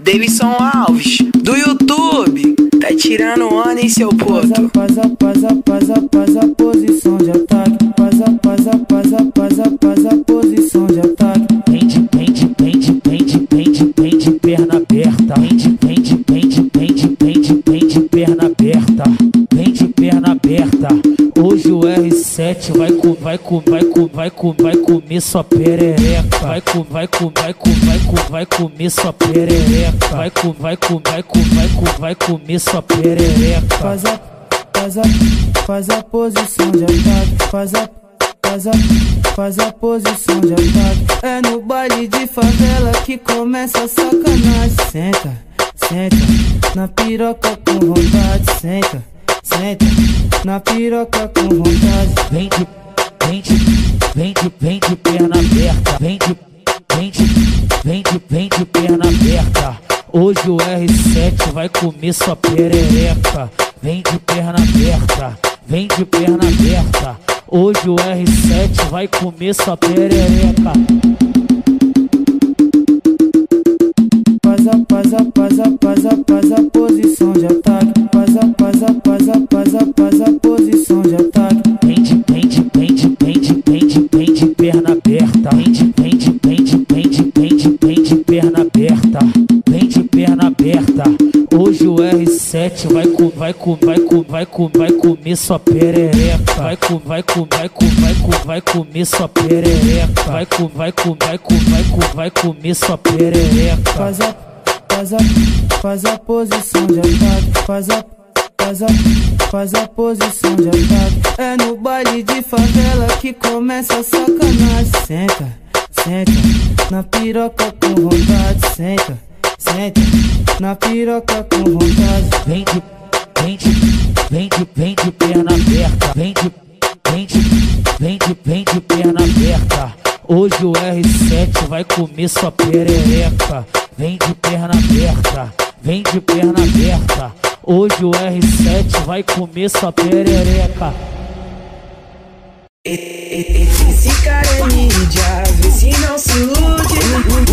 Davidson Alves, do YouTube, tá tirando onda em seu a posição de ataque. Posição R7 vai com, vai com, vai com, vai com, vai comer sua perereca. Vai com, vai com, vai com, vai com, vai comer sua perereca. Vai com, vai com, vai com, vai com, vai comer sua perereca. Faz a, faz a, faz a posição de ataque. Faz a, faz a, faz a posição de ataque. É no baile de favela que começa a sacanagem. Senta, senta, na piroca com vontade. Senta, senta, na piroca com vontade. Vende, vende, vende, vende perna aberta. Vende, vende, vende, vende perna aberta. Hoje o R7 vai comer sua perereca. Vende perna aberta, vende perna aberta. Hoje o R7 vai comer sua perereca. Faz a, faz a, faz a, faz a, faz a posição Hoje o R7 vai com, vai com, vai com, vai com, vai comer sua perereca. Vai com, vai com, vai com, vai com, vai comer sua perereca. Vai com, vai com, vai com, vai com, vai comer sua perereca. Faz a, faz a, faz a posição de ataque. Faz a, faz a, faz a posição de ataque. É no baile de favela que começa a sacanagem. Senta, senta, na piroca com vontade. Senta, senta, na piroca com vontade. Vende, vende, vende, vende perna aberta. Vende, vende, vende, vende perna aberta. Hoje o R7 vai comer sua perereca. Vende perna aberta, vende perna aberta. Hoje o R7 vai comer sua perereca. Esse cara é mídia, vê se não se ilude.